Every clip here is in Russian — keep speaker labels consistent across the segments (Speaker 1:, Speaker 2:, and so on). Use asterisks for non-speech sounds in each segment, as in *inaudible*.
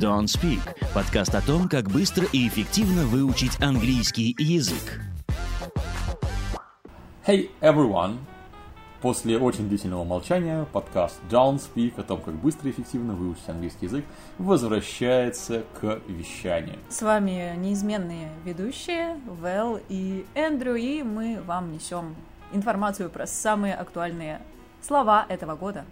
Speaker 1: Don't Speak – подкаст о том, как быстро и эффективно выучить английский язык.
Speaker 2: Hey everyone! После очень длительного молчания подкаст Don't Speak о том, как быстро и эффективно выучить английский язык, возвращается к вещанию.
Speaker 3: С вами неизменные ведущие Вэл и Эндрю, и мы вам несем информацию про самые актуальные слова этого года.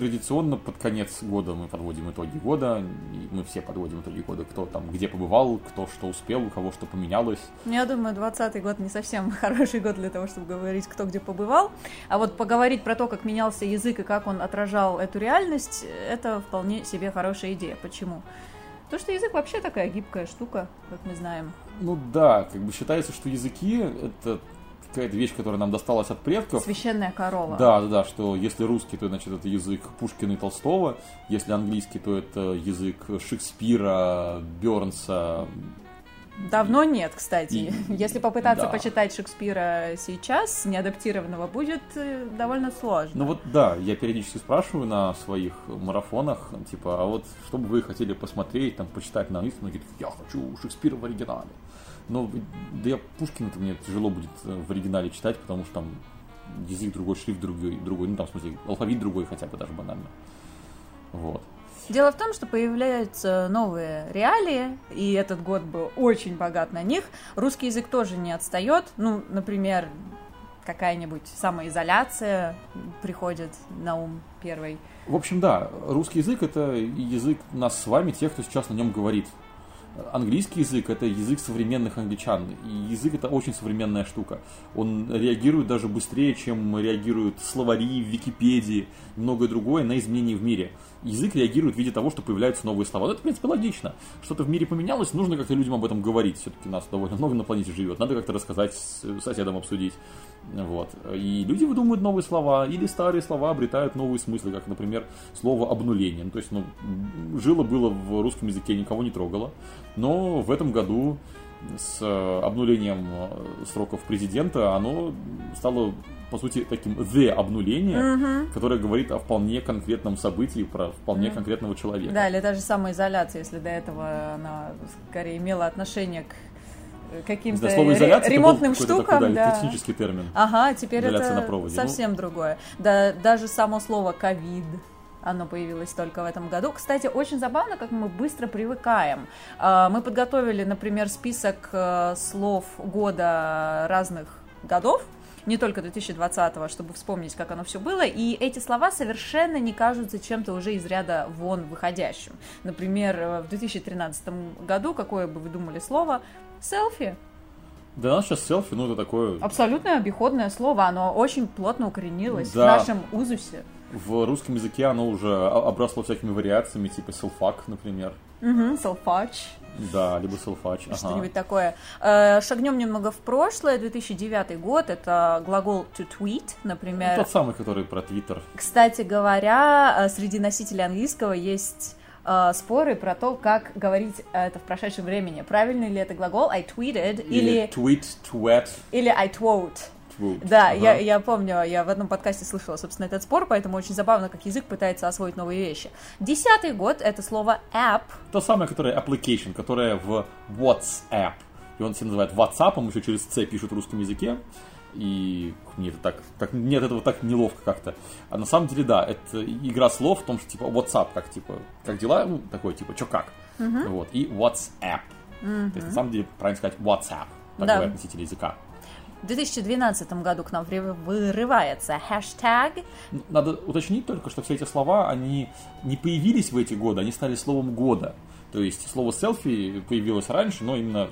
Speaker 2: Традиционно под конец года мы подводим итоги года, мы все подводим итоги года, кто там где побывал, кто что успел, у кого что поменялось.
Speaker 3: Я думаю, 20 год не совсем *laughs* хороший год для того, чтобы говорить, кто где побывал. А вот поговорить про то, как менялся язык и как он отражал эту реальность, это вполне себе хорошая идея. Почему? Потому что язык вообще такая гибкая штука, как мы знаем.
Speaker 2: Ну да, как бы считается, что языки это какая-то вещь, которая нам досталась от предков.
Speaker 3: Священная корова.
Speaker 2: Да, да, да, что если русский, то значит это язык Пушкина и Толстого, если английский, то это язык Шекспира, Бернса.
Speaker 3: Давно нет, кстати.
Speaker 2: И-
Speaker 3: Если попытаться
Speaker 2: да.
Speaker 3: почитать Шекспира сейчас, неадаптированного, будет э, довольно сложно.
Speaker 2: Ну вот да, я периодически спрашиваю на своих марафонах, типа, а вот что бы вы хотели посмотреть, там, почитать на английском, они говорят, я хочу Шекспира в оригинале. Но да я Пушкина-то мне тяжело будет э, в оригинале читать, потому что там язык другой, шрифт другой, другой, ну там, в смысле, алфавит другой хотя бы даже банально. Вот.
Speaker 3: Дело в том, что появляются новые реалии, и этот год был очень богат на них. Русский язык тоже не отстает. Ну, например, какая-нибудь самоизоляция приходит на ум первой.
Speaker 2: В общем, да, русский язык это язык нас с вами, тех, кто сейчас на нем говорит. Английский язык это язык современных англичан. И язык это очень современная штука. Он реагирует даже быстрее, чем реагируют словари, Википедии многое другое на изменения в мире. Язык реагирует в виде того, что появляются новые слова. Ну, это, в принципе, логично. Что-то в мире поменялось, нужно как-то людям об этом говорить. Все-таки нас довольно много на планете живет. Надо как-то рассказать, с соседям обсудить. Вот. И люди выдумывают новые слова, или старые слова обретают новые смыслы, как, например, слово обнуление. Ну, то есть, ну, жило было в русском языке, никого не трогало. Но в этом году с э, обнулением э, сроков президента оно стало, по сути, таким the обнуление, которое говорит о вполне конкретном событии, про вполне конкретного человека.
Speaker 3: Да, или даже самоизоляция, если до этого она скорее имела отношение к э, каким-то
Speaker 2: Да, слово изоляция это
Speaker 3: ремонтным
Speaker 2: какой-то
Speaker 3: штукам.
Speaker 2: такой, да,
Speaker 3: да.
Speaker 2: технический термин.
Speaker 3: Ага, теперь
Speaker 2: Изоляция
Speaker 3: это
Speaker 2: на проводе. Ну.
Speaker 3: совсем другое. Да, даже само слово ковид. Оно появилось только в этом году. Кстати, очень забавно, как мы быстро привыкаем. А, Мы подготовили, например, список э, слов года разных годов, не только 2020, чтобы вспомнить, как оно все было. И эти слова совершенно не кажутся чем-то уже из ряда вон выходящим. Например, э, в 2013 году, какое бы вы думали слово? Селфи.
Speaker 2: Для нас сейчас селфи, ну, это такое...
Speaker 3: Абсолютно обиходное слово, оно очень плотно укоренилось
Speaker 2: Да.
Speaker 3: в нашем узусе.
Speaker 2: В русском языке оно уже обросло всякими вариациями, типа селфак, например.
Speaker 3: Угу, селфач,
Speaker 2: Да, либо селфач. ага.
Speaker 3: что-нибудь такое. Э, Шагнем немного в прошлое, 2009 год, это глагол to tweet,
Speaker 2: Ну,
Speaker 3: например.
Speaker 2: тот самый, который про Твиттер.
Speaker 3: Кстати говоря, э, среди носителей английского есть э, споры про то, как говорить это в прошедшем времени. Правильный ли это глагол I tweeted или,
Speaker 2: tweet, tweet,
Speaker 3: или I twote.
Speaker 2: Tweet.
Speaker 3: Да,
Speaker 2: Ага.
Speaker 3: я, я помню, я в одном подкасте слышала, собственно, этот спор, поэтому очень забавно, как язык пытается освоить новые вещи. Десятый год — это слово app.
Speaker 2: То самое, которое application, которое в WhatsApp. И он себя называет WhatsApp, еще через C пишут в русском языке. И мне это так, так, мне от этого так неловко как-то. А на самом деле, да, это игра слов в том, что типа WhatsApp, как типа, как дела, ну, такой типа, чё как. Вот, и WhatsApp. То есть, на самом деле, правильно сказать WhatsApp, так
Speaker 3: Да.
Speaker 2: говорят носители языка.
Speaker 3: В 2012 году к нам вырывается хэштег.
Speaker 2: Надо уточнить только, что все эти слова, они не появились в эти годы, они стали словом года. То есть слово селфи появилось раньше, но именно,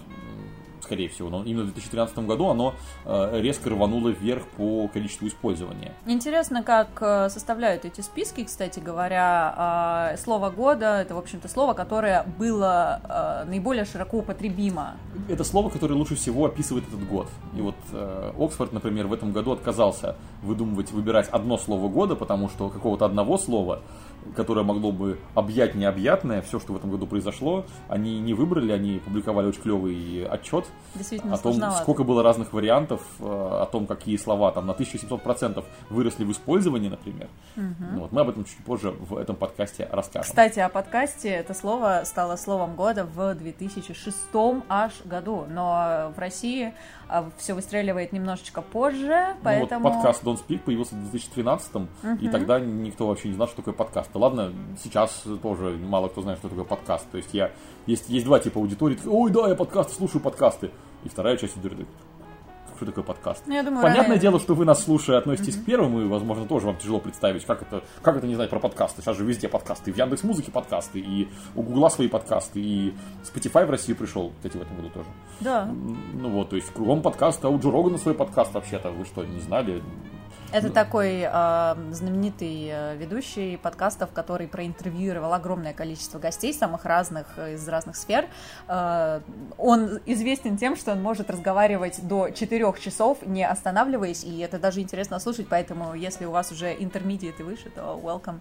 Speaker 2: скорее всего, но именно в 2013 году оно э, резко рвануло вверх по количеству использования.
Speaker 3: Интересно, как э, составляют эти списки, кстати говоря. э, Слово года — это, в общем-то, слово, которое было э, наиболее широко употребимо.
Speaker 2: Это слово, которое лучше всего описывает этот год. И вот Оксфорд, например, в этом году отказался выдумывать, выбирать одно слово года, потому что какого-то одного слова которое могло бы объять необъятное, все, что в этом году произошло, они не выбрали, они публиковали очень клевый отчет о том,
Speaker 3: сложновато.
Speaker 2: сколько было разных вариантов, э, о том, какие слова там на 1700% выросли в использовании, например. Ну, вот, мы об этом чуть позже в этом подкасте расскажем.
Speaker 3: Кстати, о подкасте это слово стало словом года в 2006 аж году, но в России все выстреливает немножечко позже, поэтому...
Speaker 2: Ну, вот подкаст Don't Speak появился в 2013 и тогда никто вообще не знал, что такое подкаст. Да ладно, сейчас тоже мало кто знает, что такое подкаст. То есть я есть, есть два типа аудитории, ой, да, я подкасты, слушаю подкасты. И вторая часть аудитории, что такое подкаст.
Speaker 3: Ну, я думаю,
Speaker 2: Понятное
Speaker 3: рано-
Speaker 2: дело, что вы нас слушая относитесь к первому, и, возможно, тоже вам тяжело представить, как это, как это не знать про подкасты. Сейчас же везде подкасты. И в Яндекс Музыке подкасты, и у Гугла свои подкасты, и Spotify в Россию пришел, кстати, в этом году тоже.
Speaker 3: Да,
Speaker 2: Ну вот, то есть кругом подкаст, а у Джо Рогана свой подкаст вообще-то, вы что, не знали?
Speaker 3: Это такой э, знаменитый ведущий подкастов, который проинтервьюировал огромное количество гостей самых разных э, из разных сфер. Э, он известен тем, что он может разговаривать до 4 часов, не останавливаясь, и это даже интересно слушать, поэтому если у вас уже интермедиат и выше, то welcome.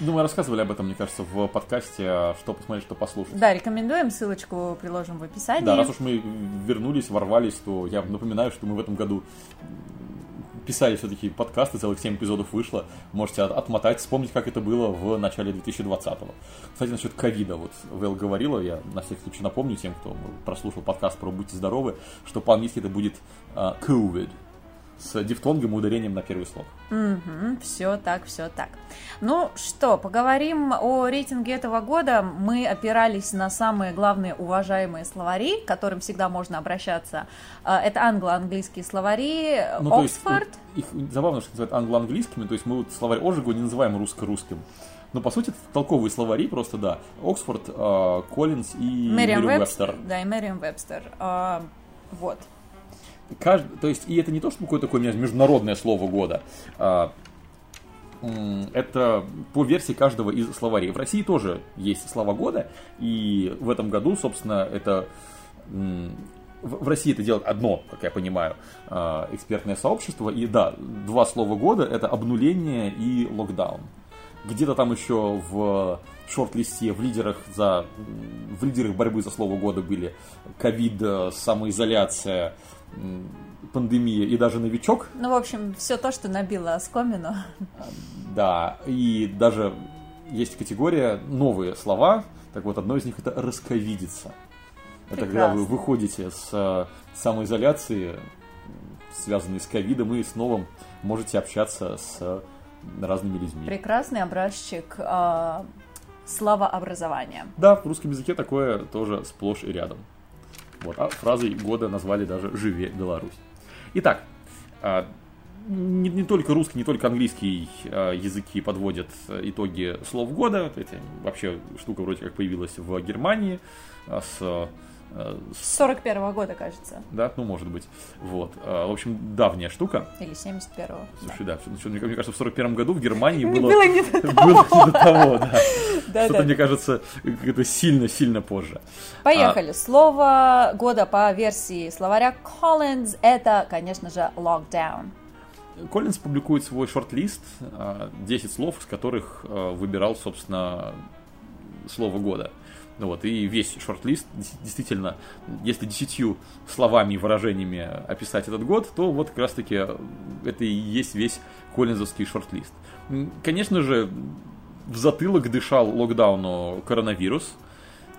Speaker 2: Ну, мы рассказывали об этом, мне кажется, в подкасте, что посмотреть, что послушать.
Speaker 3: Да, рекомендуем, ссылочку приложим в описании.
Speaker 2: Да, раз уж мы вернулись, ворвались, то я напоминаю, что мы в этом году писали все-таки подкасты, целых 7 эпизодов вышло. Можете от- отмотать, вспомнить, как это было в начале 2020-го. Кстати, насчет ковида, вот Вэл говорила, я на всякий случай напомню тем, кто прослушал подкаст про «Будьте здоровы», что по-английски это будет а, COVID с дифтонгом и ударением на первый слог.
Speaker 3: все так, все так. Ну что, поговорим о рейтинге этого года. Мы опирались на самые главные уважаемые словари, к которым всегда можно обращаться. А, Это англо-английские словари,
Speaker 2: Ну, то есть,
Speaker 3: Оксфорд.
Speaker 2: вот их забавно, что называют англо-английскими, то есть мы вот словарь Ожегова не называем русско-русским. Но по сути это толковые словари просто, да. Оксфорд, э, Коллинз и Мерриам-Вебстер.
Speaker 3: Вебстер. Да, и Мерриам Вебстер. А, Вот.
Speaker 2: Кажд- То есть, и это не то, что какое-то такое международное слово года. а, это по версии каждого из словарей. В России тоже есть слова года, и в этом году, собственно, это в России это делает одно, как я понимаю, а, экспертное сообщество. И да, два слова года это обнуление и локдаун. Где-то там еще в шорт-листе, в лидерах, за, в лидерах борьбы за слово года были ковид, э, самоизоляция, пандемия и даже новичок.
Speaker 3: Ну, в общем, все то, что набило оскомину.
Speaker 2: Да, и даже есть категория новые слова. Так вот, одно из них это расковидиться. Это когда вы выходите с э, самоизоляции, связанной с ковидом, и снова можете общаться с э, разными людьми.
Speaker 3: Прекрасный образчик а, словообразования.
Speaker 2: Да, в русском языке такое тоже сплошь и рядом. Вот, а фразой года назвали даже «Живе Беларусь». Итак, а, не, не только русский, не только английский а, языки подводят итоги слов года. Это вообще штука вроде как появилась в Германии а, с, с-
Speaker 3: С 41 года, кажется.
Speaker 2: да, ну может быть. Вот. А, В общем, давняя штука.
Speaker 3: Или 71-го.
Speaker 2: Слушай, да, что- мне кажется, в 41 году в Германии было,
Speaker 3: Было не до
Speaker 2: было не до того, да.
Speaker 3: Да, *laughs*
Speaker 2: Что-то,
Speaker 3: да.
Speaker 2: мне кажется, это сильно-сильно позже.
Speaker 3: Поехали. Слово года по версии словаря Collins это, конечно же, lockdown.
Speaker 2: Коллинз публикует свой шорт-лист, а, 10 слов, из которых а, выбирал, собственно, слово года. Ну вот, и весь шорт-лист, действительно, если десятью словами и выражениями описать этот год, то вот как раз-таки это и есть весь коллинзовский шорт-лист. Конечно же, в затылок дышал локдауну коронавирус.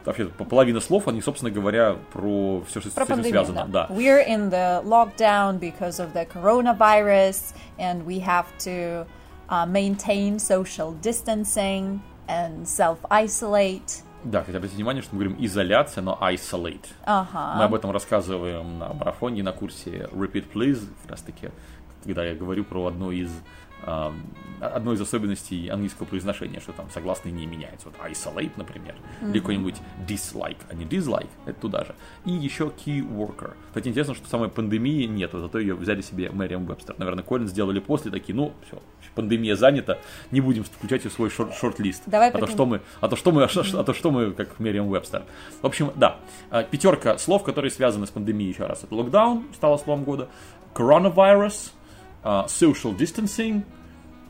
Speaker 2: Вообще, по- половина слов, они, собственно говоря, про все, что
Speaker 3: Про
Speaker 2: с этим
Speaker 3: пандемию,
Speaker 2: связано.
Speaker 3: да.
Speaker 2: Да.
Speaker 3: We're in the lockdown because of the coronavirus, and we have to uh, maintain social distancing and self-isolate.
Speaker 2: Да, хотя обратите внимание, что мы говорим изоляция, но isolate.
Speaker 3: Ага.
Speaker 2: Мы об этом рассказываем на марафоне, на курсе Repeat Please, как раз таки, когда я говорю про одну из одной из особенностей английского произношения, что там согласные не меняются. Вот isolate, например, или какой-нибудь dislike, а не dislike, это туда же. И еще key worker. Кстати, интересно, что самой пандемии нету, зато ее взяли себе Мэриам Вебстер. Наверное, Коллин сделали после, такие, ну, все, пандемия занята, не будем включать ее в свой шорт- шорт-лист.
Speaker 3: Давай
Speaker 2: а то что мы, а то что мы, а а то что мы, как Мериам Вебстер. В общем, да, а, пятерка слов, которые связаны с пандемией еще раз. Это локдаун, стало словом года, coronavirus, а, social distancing,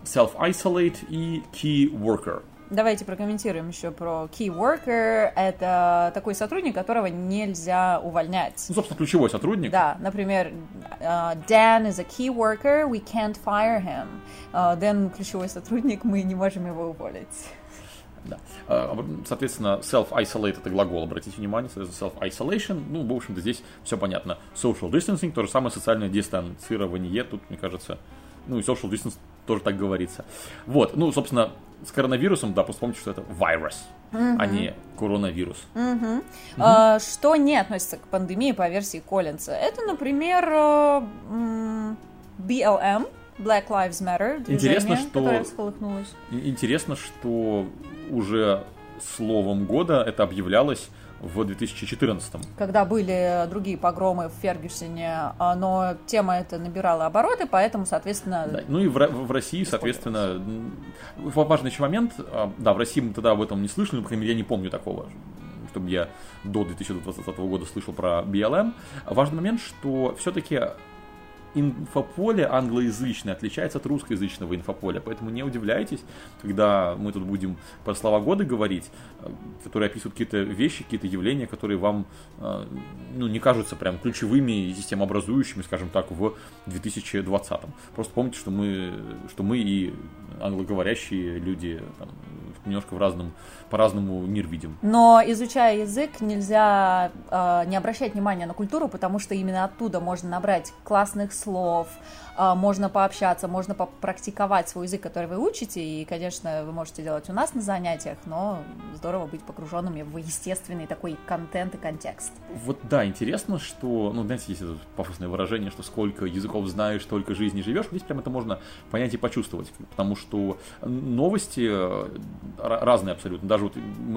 Speaker 2: self-isolate и key worker.
Speaker 3: Давайте прокомментируем еще про key worker. Это такой сотрудник, которого нельзя увольнять.
Speaker 2: Ну, собственно, ключевой сотрудник.
Speaker 3: Да, например, uh, Dan is a key worker, we can't fire him. Dan ключевой сотрудник, мы не можем его уволить.
Speaker 2: Да. А, соответственно, self-isolate это глагол, обратите внимание, self-isolation, ну, в общем-то, здесь все понятно. Social distancing, то же самое социальное дистанцирование, тут, мне кажется, ну, и social distance тоже так говорится. Вот, ну, собственно, с коронавирусом, да, просто помните, что это вирус, mm-hmm. а не коронавирус.
Speaker 3: Mm-hmm. Mm-hmm. А, что не относится к пандемии по версии Коллинса? Это, например, BLM, э, Black Lives Matter, движение, интересно, что.
Speaker 2: Интересно, что уже словом года это объявлялось в 2014.
Speaker 3: Когда были другие погромы в Фергюсоне, но тема эта набирала обороты, поэтому, соответственно...
Speaker 2: Да, ну и в, в России, соответственно, важный еще момент, а, да, в России мы тогда об этом не слышали, но, по крайней мере, я не помню такого, чтобы я до 2020 года слышал про BLM. Важный момент, что все-таки инфополе англоязычное отличается от русскоязычного инфополя, поэтому не удивляйтесь, когда мы тут будем про слова года говорить, э, которые описывают какие-то вещи, какие-то явления, которые вам э, ну, не кажутся прям ключевыми и системообразующими, скажем так, в 2020. Просто помните, что мы, что мы и англоговорящие люди там, немножко в разном, по-разному мир видим.
Speaker 3: Но изучая язык, нельзя э, не обращать внимания на культуру, потому что именно оттуда можно набрать классных слов, можно пообщаться, можно попрактиковать свой язык, который вы учите, и, конечно, вы можете делать у нас на занятиях, но здорово быть погруженными в естественный такой контент и контекст.
Speaker 2: Вот да, интересно, что, ну, знаете, есть это пафосное выражение, что сколько языков знаешь, столько жизни живешь, здесь прям это можно понять и почувствовать, потому что новости э, разные абсолютно, даже вот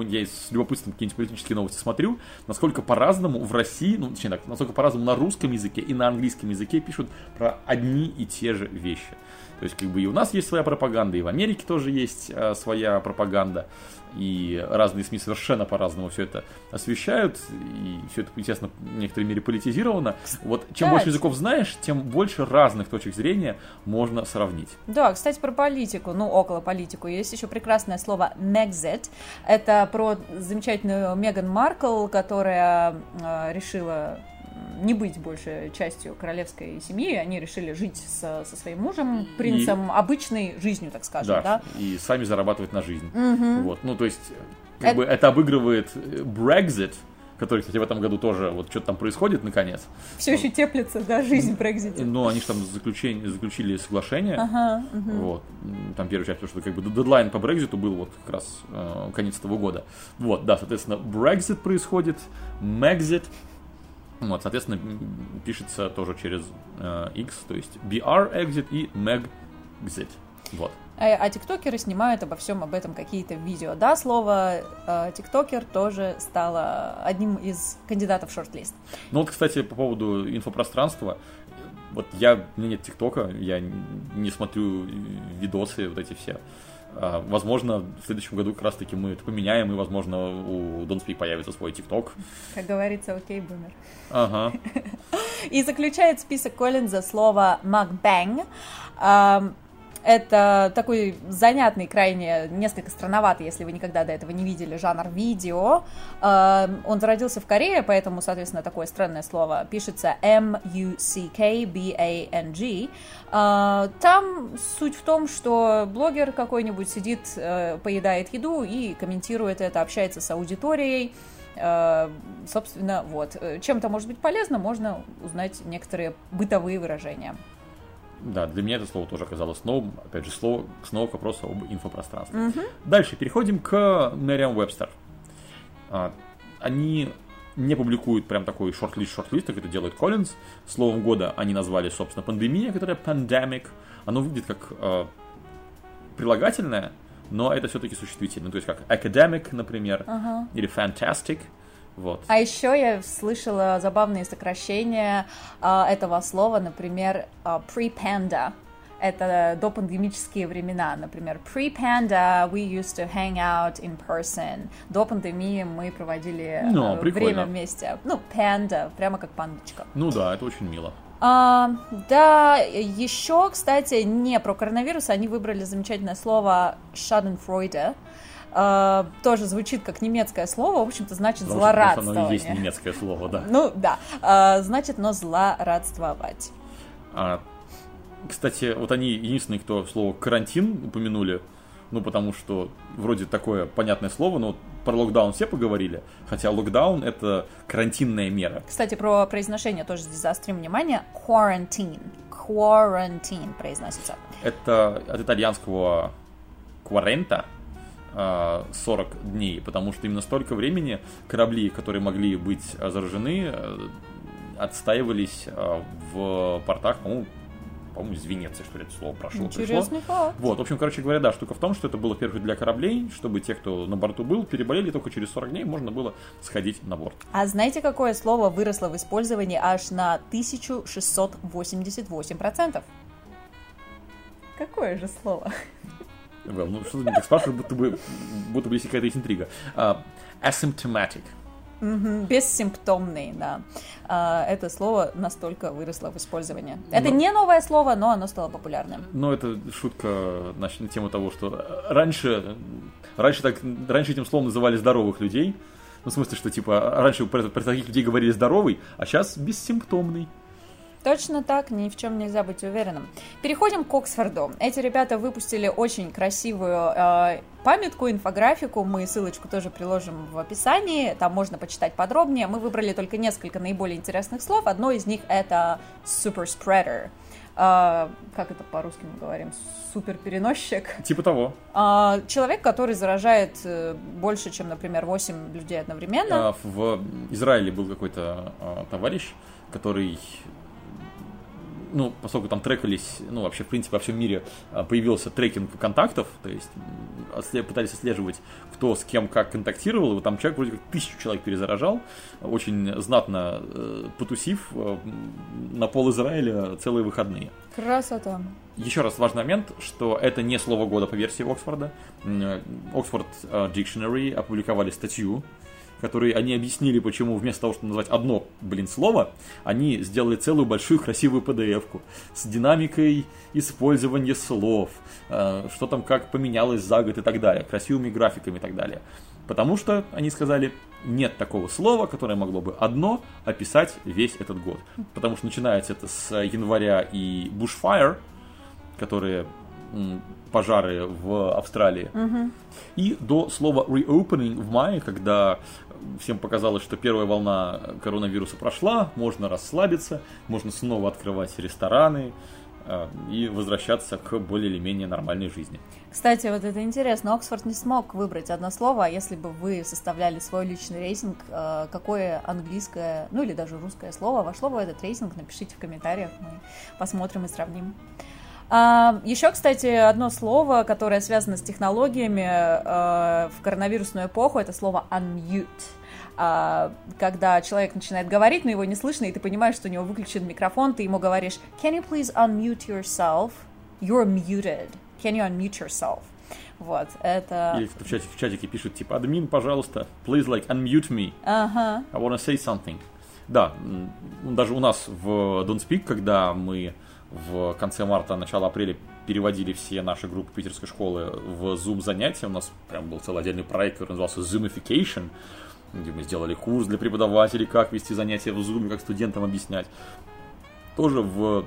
Speaker 2: я с любопытством какие-нибудь политические новости смотрю, насколько по-разному в России, ну, точнее так, насколько по-разному на русском языке и на английском языке пишут про одни и те же вещи. То есть, как бы и у нас есть своя пропаганда, и в Америке тоже есть а, своя пропаганда, и разные СМИ совершенно по-разному все это освещают, и все это, естественно, в некоторой мере политизировано. Вот чем больше языков знаешь, тем больше разных точек зрения можно сравнить.
Speaker 3: Да, кстати, про политику, ну, около политику, есть еще прекрасное слово Megxit. Это про замечательную Меган Маркл, которая э, решила не быть больше частью королевской семьи, они решили жить со, со своим мужем, принцем, и... обычной жизнью, так скажем, да, да?
Speaker 2: И сами зарабатывать на жизнь. Угу. Вот, ну, то есть, как это... бы это обыгрывает Brexit, который, кстати, в этом году тоже вот что-то там происходит, наконец.
Speaker 3: Все еще теплится, да, жизнь в Брекзите.
Speaker 2: Ну, они же там заключение, заключили соглашение. Ага, угу. Вот. Там первая часть, потому что как бы дедлайн по Брекзиту был вот как раз э, конец этого года. Вот, да, соответственно, Брекзит происходит, Мегзит, вот, соответственно, пишется тоже через э, X, то есть BR exit и meg exit. Вот.
Speaker 3: А, а тиктокеры снимают обо всем об этом какие-то видео. Да, слово э, тиктокер тоже стало одним из кандидатов в шорт-лист.
Speaker 2: Ну вот, кстати, по поводу инфопространства. Вот я, у меня нет тиктока, я не смотрю видосы вот эти все. А, возможно, в следующем году как раз-таки мы это поменяем, и, возможно, у Don't Speak появится свой ТикТок.
Speaker 3: Как говорится, окей, бумер.
Speaker 2: Ага. *laughs*
Speaker 3: И заключает список Коллинза слово «макбэнг». Это такой занятный, крайне несколько странноватый, если вы никогда до этого не видели, жанр видео. Эм, он зародился в Корее, поэтому, соответственно, такое странное слово пишется M-U-C-K-B-A-N-G. Э, там суть в том, что блогер какой-нибудь сидит, э, поедает еду и комментирует это, общается с аудиторией. Э, собственно, вот. Чем это может быть полезно, можно узнать некоторые бытовые выражения.
Speaker 2: Да, для меня это слово тоже оказалось новым. Опять же, слово, снова к вопросу об инфопространстве. Угу. Дальше переходим к Merriam-Webster. А, они не публикуют прям такой шорт-лист шорт-лист, как это делает Коллинз. Словом года они назвали, собственно, пандемия, которая pandemic. Оно выглядит как э, прилагательное, но это все-таки существительное. То есть как academic, например, uh-huh. или fantastic. Вот.
Speaker 3: А еще я слышала забавные сокращения э, этого слова, например, э, pre-panda. Это допандемические времена, например, pre-panda we used to hang out in person. До пандемии мы проводили ну, время вместе. Ну, panda, прямо как пандочка.
Speaker 2: Ну да, это очень мило.
Speaker 3: А, да, еще, кстати, не про коронавирус, они выбрали замечательное слово Schadenfreude. А, тоже звучит как немецкое слово, в общем-то, значит
Speaker 2: Потому что- потому
Speaker 3: злорадствование.
Speaker 2: оно и есть немецкое слово, да.
Speaker 3: Ну да, А, значит, но злорадствовать.
Speaker 2: А, кстати, вот они единственные, кто слово карантин упомянули, ну, потому что вроде такое понятное слово, но про локдаун все поговорили, хотя локдаун это карантинная мера.
Speaker 3: Кстати, про произношение тоже здесь заострим внимание. Quarantine. Quarantine произносится.
Speaker 2: Это от итальянского quarenta, 40 дней, потому что именно столько времени корабли, которые могли быть а, заражены, э, отстаивались а, в портах, по-моему, по-моему, из Венеции, что ли, это слово прошло. пришло.
Speaker 3: Интересный факт.
Speaker 2: Вот, в общем, короче говоря, да, штука в том, что это было первое для кораблей, чтобы те, кто на борту был, переболели, только через 40 дней можно было сходить на борт.
Speaker 3: А знаете, какое слово выросло в использовании аж на 1688%? Какое же слово?
Speaker 2: Вэл, ну что ты так спрашиваешь, будто бы, будто бы есть какая-то есть интрига. А, asymptomatic.
Speaker 3: Мгм, Бессимптомный, да. А, Это слово настолько выросло в использовании. Это
Speaker 2: Ну.
Speaker 3: не новое слово, но оно стало популярным.
Speaker 2: Но это шутка значит, на тему того, что раньше, раньше, так, раньше этим словом называли здоровых людей. Ну, в смысле, что типа раньше про, про таких людей говорили здоровый, а сейчас бессимптомный.
Speaker 3: Точно так, ни в чем нельзя быть уверенным. Переходим к Оксфорду. Эти ребята выпустили очень красивую э, памятку, инфографику. Мы ссылочку тоже приложим в описании. Там можно почитать подробнее. Мы выбрали только несколько наиболее интересных слов. Одно из них это super spreader. Э, как это по-русски мы говорим? Суперпереносчик.
Speaker 2: Типа того.
Speaker 3: А, человек, который заражает э, больше, чем, например, 8 людей одновременно.
Speaker 2: А, В Израиле был какой-то товарищ, который ну, поскольку там трекались, ну, вообще, в принципе, во всем мире а, появился трекинг контактов, то есть пытались отслеживать, кто с кем как контактировал, и вот там человек вроде как тысячу человек перезаражал, очень знатно э, потусив э, на пол Израиля целые выходные.
Speaker 3: Красота.
Speaker 2: Еще раз важный момент, что это не слово года по версии Оксфорда. М, Oxford э, Dictionary опубликовали статью, в которой они объяснили, почему вместо того, чтобы назвать одно, блин, слово, они сделали целую большую красивую PDF-ку с динамикой использования слов, э, что там как поменялось за год и так далее, красивыми графиками и так далее. Потому что, они сказали, нет такого слова, которое могло бы одно описать весь этот год. Потому что начинается это с января и bushfire, которые пожары в Австралии. И до слова reopening в мае, когда всем показалось, что первая волна коронавируса прошла, можно расслабиться, можно снова открывать рестораны э, и возвращаться к более или менее нормальной жизни.
Speaker 3: Кстати, вот это интересно. Оксфорд не смог выбрать одно слово, а если бы вы составляли свой личный рейтинг, э, какое английское, ну или даже русское слово вошло бы в этот рейтинг, напишите в комментариях, мы посмотрим и сравним. А, еще, кстати, одно слово, которое связано с технологиями э, в коронавирусную эпоху, это слово unmute. А, когда человек начинает говорить, но его не слышно, и ты понимаешь, что у него выключен микрофон, ты ему говоришь «Can you please unmute yourself? You're muted. Can you unmute yourself?» Вот, это...
Speaker 2: Или в, чате, в чатике пишут, типа, админ, пожалуйста, please, like, unmute me,
Speaker 3: Ага.
Speaker 2: I wanna say something. Да, ну, даже у нас в Don't Speak, когда мы в конце марта, начало апреля переводили все наши группы питерской школы в Zoom занятия, у нас прям был целый отдельный проект, который назывался Zoomification, где мы сделали курс для преподавателей, как вести занятия в Zoom, как студентам объяснять. Тоже в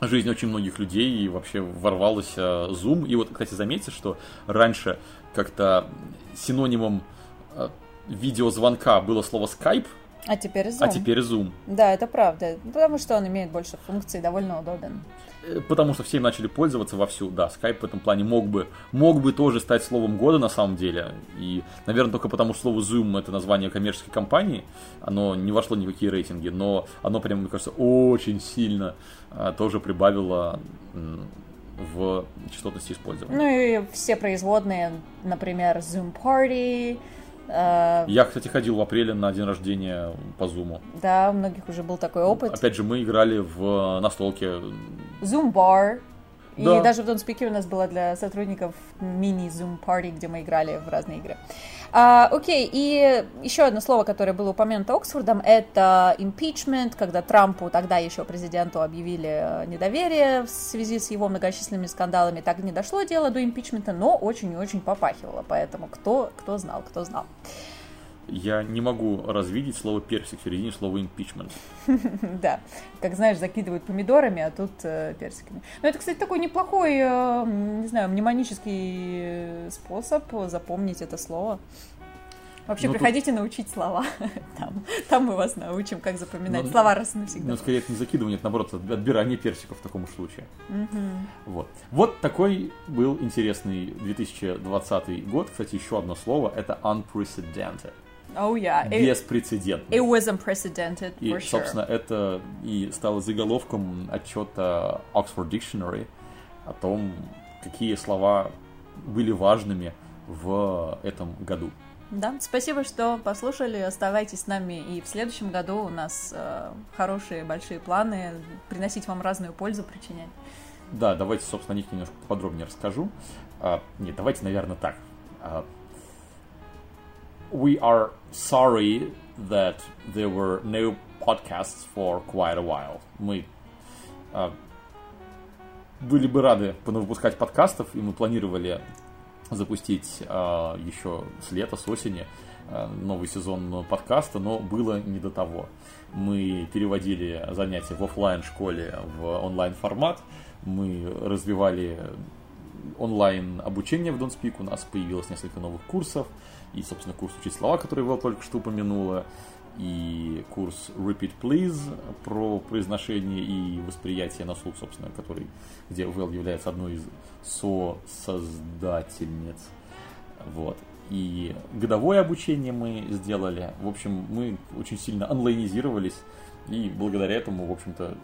Speaker 2: жизнь очень многих людей и вообще ворвался Zoom. И вот, кстати, заметьте, что раньше как-то синонимом э, видеозвонка было слово Skype,
Speaker 3: А теперь Zoom.
Speaker 2: а теперь Zoom.
Speaker 3: Да, это правда, потому что он имеет больше функций, довольно удобен.
Speaker 2: Э, Потому что все им начали пользоваться вовсю. Да, Skype в этом плане мог бы, мог бы тоже стать словом года на самом деле. И, наверное, только потому, что слово Zoom это название коммерческой компании, оно не вошло ни в какие рейтинги, но оно прям, мне кажется, очень сильно а, тоже прибавило в частотности использования.
Speaker 3: Ну и все производные, например, Zoom Party,
Speaker 2: Я, кстати, ходил в апреле на день рождения по Zoom.
Speaker 3: да, у многих уже был такой опыт.
Speaker 2: Опять же, мы играли в настолке.
Speaker 3: Zoom Bar, И
Speaker 2: Да.
Speaker 3: даже в Донспике у нас была для сотрудников мини-зум парти, где мы играли в разные игры. А, окей, и еще одно слово, которое было упомянуто Оксфордом, это impeachment, когда Трампу, тогда еще президенту, объявили э, недоверие в связи с его многочисленными скандалами. Так не дошло дело до импичмента, но очень и очень попахивало. Поэтому кто, кто знал, кто знал.
Speaker 2: Я не могу развидеть слово персик в середине слова impeachment. *laughs*
Speaker 3: Да, как знаешь, закидывают помидорами, а тут э, персиками. Но это, кстати, такой неплохой, э, не знаю, мнемонический э, способ запомнить это слово. Вообще,
Speaker 2: Ну, тут-
Speaker 3: приходите научить слова. *laughs* Там, там мы вас научим, как запоминать
Speaker 2: Ну,
Speaker 3: слова раз навсегда.
Speaker 2: Но скорее это не закидывание, это наоборот отбирание персиков в таком случае. Вот. Вот такой был интересный 2020 год. Кстати, еще одно слово это unprecedented.
Speaker 3: Oh, yeah. It,
Speaker 2: Беспрецедентный.
Speaker 3: it was unprecedented,
Speaker 2: И,
Speaker 3: for sure.
Speaker 2: собственно, это и стало заголовком отчета Oxford Dictionary о том, какие слова были важными в этом году.
Speaker 3: Да, спасибо, что послушали. Оставайтесь с нами и в следующем году у нас э, хорошие большие планы приносить вам разную пользу причинять.
Speaker 2: Да, давайте, собственно, о них немножко подробнее расскажу. А, нет, давайте, наверное, так. А, we are sorry that there were no podcasts for quite a while. Мы а, были бы рады выпускать подкастов, и мы планировали запустить а, еще с лета, с осени а, новый сезон подкаста, но было не до того. Мы переводили занятия в офлайн школе в онлайн формат, мы развивали онлайн обучение в Speak, у нас появилось несколько новых курсов, и, собственно, курс «Учить слова», который Вэл только что упомянула, и курс Repeat Please про произношение и восприятие на слух, собственно, который, где Вэл является одной из со-создательниц. Вот. И годовое обучение мы сделали. В общем, мы очень сильно онлайнизировались. И благодаря этому, в общем-то,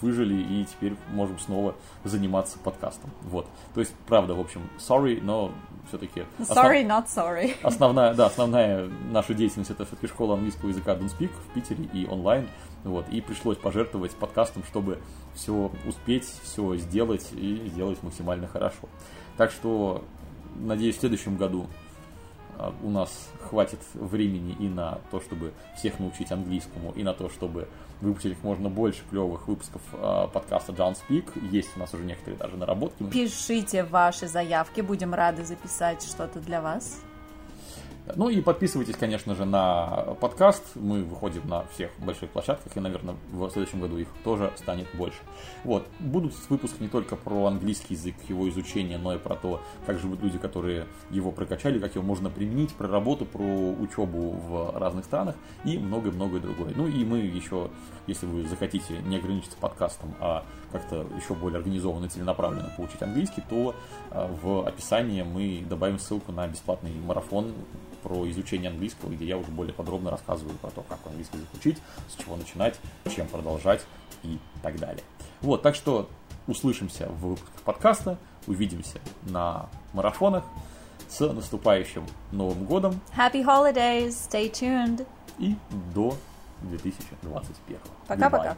Speaker 2: выжили и теперь можем снова заниматься подкастом. Вот. То есть, правда, в общем, sorry, но все-таки...
Speaker 3: Sorry, not sorry.
Speaker 2: Основная, да, основная наша деятельность это все-таки школа английского языка Don't Speak в Питере и онлайн. Вот, и пришлось пожертвовать подкастом, чтобы все успеть, все сделать и сделать максимально хорошо. Так что, надеюсь, в следующем году у нас хватит времени и на то, чтобы всех научить английскому, и на то, чтобы выпустить как можно больше клевых выпусков а, подкаста Don't Speak. Есть у нас уже некоторые даже наработки.
Speaker 3: Пишите ваши заявки, будем рады записать что-то для вас.
Speaker 2: Ну и подписывайтесь, конечно же, на подкаст. Мы выходим на всех больших площадках, и, наверное, в следующем году их тоже станет больше. Вот. Будут выпуски не только про английский язык, его изучение, но и про то, как живут люди, которые его прокачали, как его можно применить, про работу, про учебу в разных странах и многое-многое другое. Ну и мы еще, если вы захотите не ограничиться подкастом, а как-то еще более организованно и целенаправленно получить английский, то а, в описании мы добавим ссылку на бесплатный марафон про изучение английского, где я уже более подробно рассказываю про то, как английский язык учить, с чего начинать, чем продолжать и так далее. Вот, так что услышимся в выпусках подкаста, увидимся на марафонах. С наступающим Новым годом
Speaker 3: Happy holidays, stay tuned.
Speaker 2: и до 2021.
Speaker 3: Пока-пока.